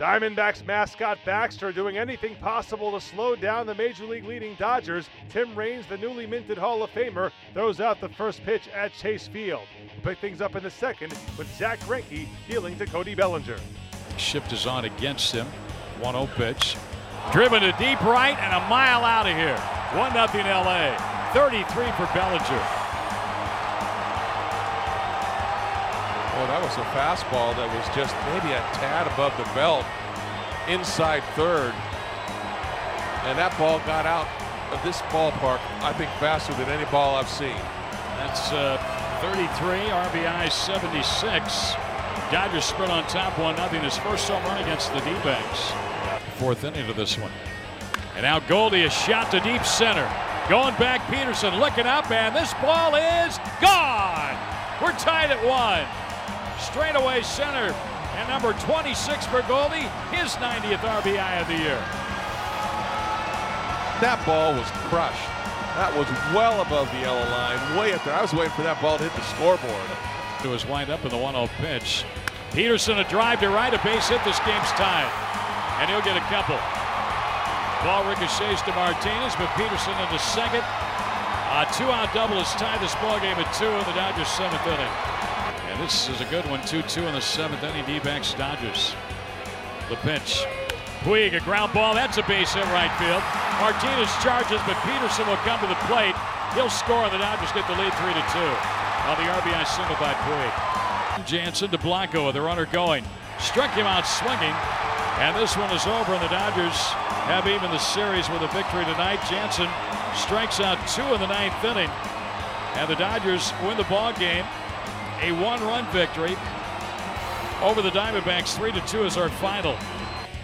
Diamondbacks mascot Baxter doing anything possible to slow down the Major League leading Dodgers. Tim Raines, the newly minted Hall of Famer, throws out the first pitch at Chase Field. We'll pick things up in the second with Zack Greinke dealing to Cody Bellinger. Shift is on against him. 1 0 pitch. Driven to deep right and a mile out of here. 1 0 LA. 33 for Bellinger. That was a fastball that was just maybe a tad above the belt inside third. And that ball got out of this ballpark, I think, faster than any ball I've seen. That's uh, 33, RBI 76. Dodgers sprint on top 1 nothing. His first home run against the D. Fourth inning of this one. And now Goldie is shot to deep center. Going back, Pederson looking up, and this ball is gone. We're tied at one. Straightaway center. And number 26 for Goldie, his 90th RBI of the year. That ball was crushed. That was well above the yellow line, way up there. I was waiting for that ball to hit the scoreboard. It was wind up in the 1 0 pitch. Pederson a drive to right, a base hit. This game's tied. And he'll get a couple. Ball ricochets to Martinez, but Pederson into second. A two-out double has tied this ball game at two in the Dodgers' seventh inning. And this is a good one, 2-2 in the seventh inning. D-backs Dodgers. The pitch. Puig, a ground ball. That's a base hit right field. Martinez charges, but Pederson will come to the plate. He'll score, and the Dodgers get the lead 3 to 2 on the RBI single by Puig. Jansen to Blanco with the runner going. Struck him out swinging. And this one is over, and the Dodgers have even the series with a victory tonight. Jansen strikes out two in the ninth inning, and the Dodgers win the ball game. A one-run victory over the Diamondbacks. Three to two is our final.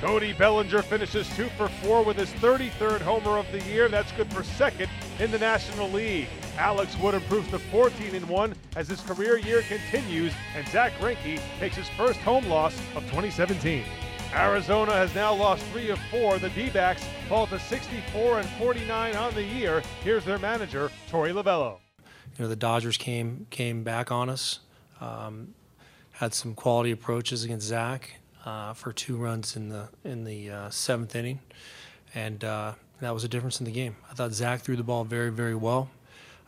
Cody Bellinger finishes two for four with his 33rd homer of the year. That's good for second in the National League. Alex Wood improves to 14 and 1 as his career year continues, and Zack Greinke takes his first home loss of 2017. Arizona has now lost three of four. The D-backs fall to 64 and 49 on the year. Here's their manager, Torey Lovullo. You know, the Dodgers came came back on us, um, had some quality approaches against Zack uh, for two runs in the in the uh, seventh inning, and uh, that was a difference in the game. I thought Zack threw the ball very very well.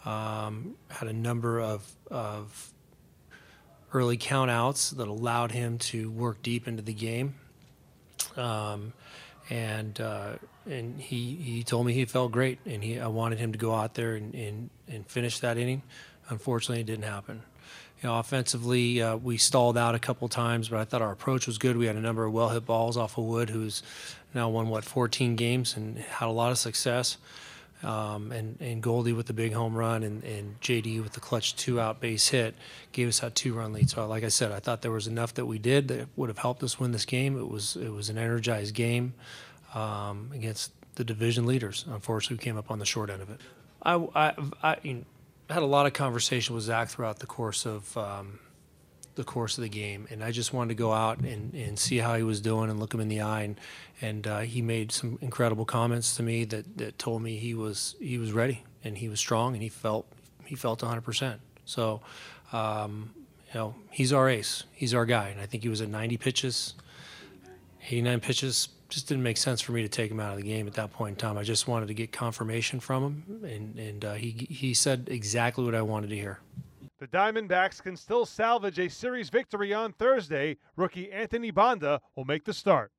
Um, had a number of of early countouts that allowed him to work deep into the game. Um, and uh, and he, he told me he felt great, and he I wanted him to go out there and, and, and finish that inning. Unfortunately, it didn't happen. You know, offensively, uh, we stalled out a couple times, but I thought our approach was good. We had a number of well hit balls off of Wood, who's now won what 14 games and had a lot of success. Um, and, and Goldie with the big home run and, and JD with the clutch two out base hit gave us that two run lead. So, like I said, I thought there was enough that we did that would have helped us win this game. It was it was an energized game um, against the division leaders. Unfortunately, we came up on the short end of it. I, I, I you know, had a lot of conversation with Zack throughout the course of um, the course of the game, and I just wanted to go out and, and see how he was doing and look him in the eye, and and uh, he made some incredible comments to me that, that told me he was he was ready and he was strong and he felt he felt 100 percent. So, um, you know, he's our ace, he's our guy, and I think he was at 90 pitches, 89 pitches. Just didn't make sense for me to take him out of the game at that point in time. I just wanted to get confirmation from him, and and uh, he he said exactly what I wanted to hear. The Diamondbacks can still salvage a series victory on Thursday. Rookie Anthony Banda will make the start.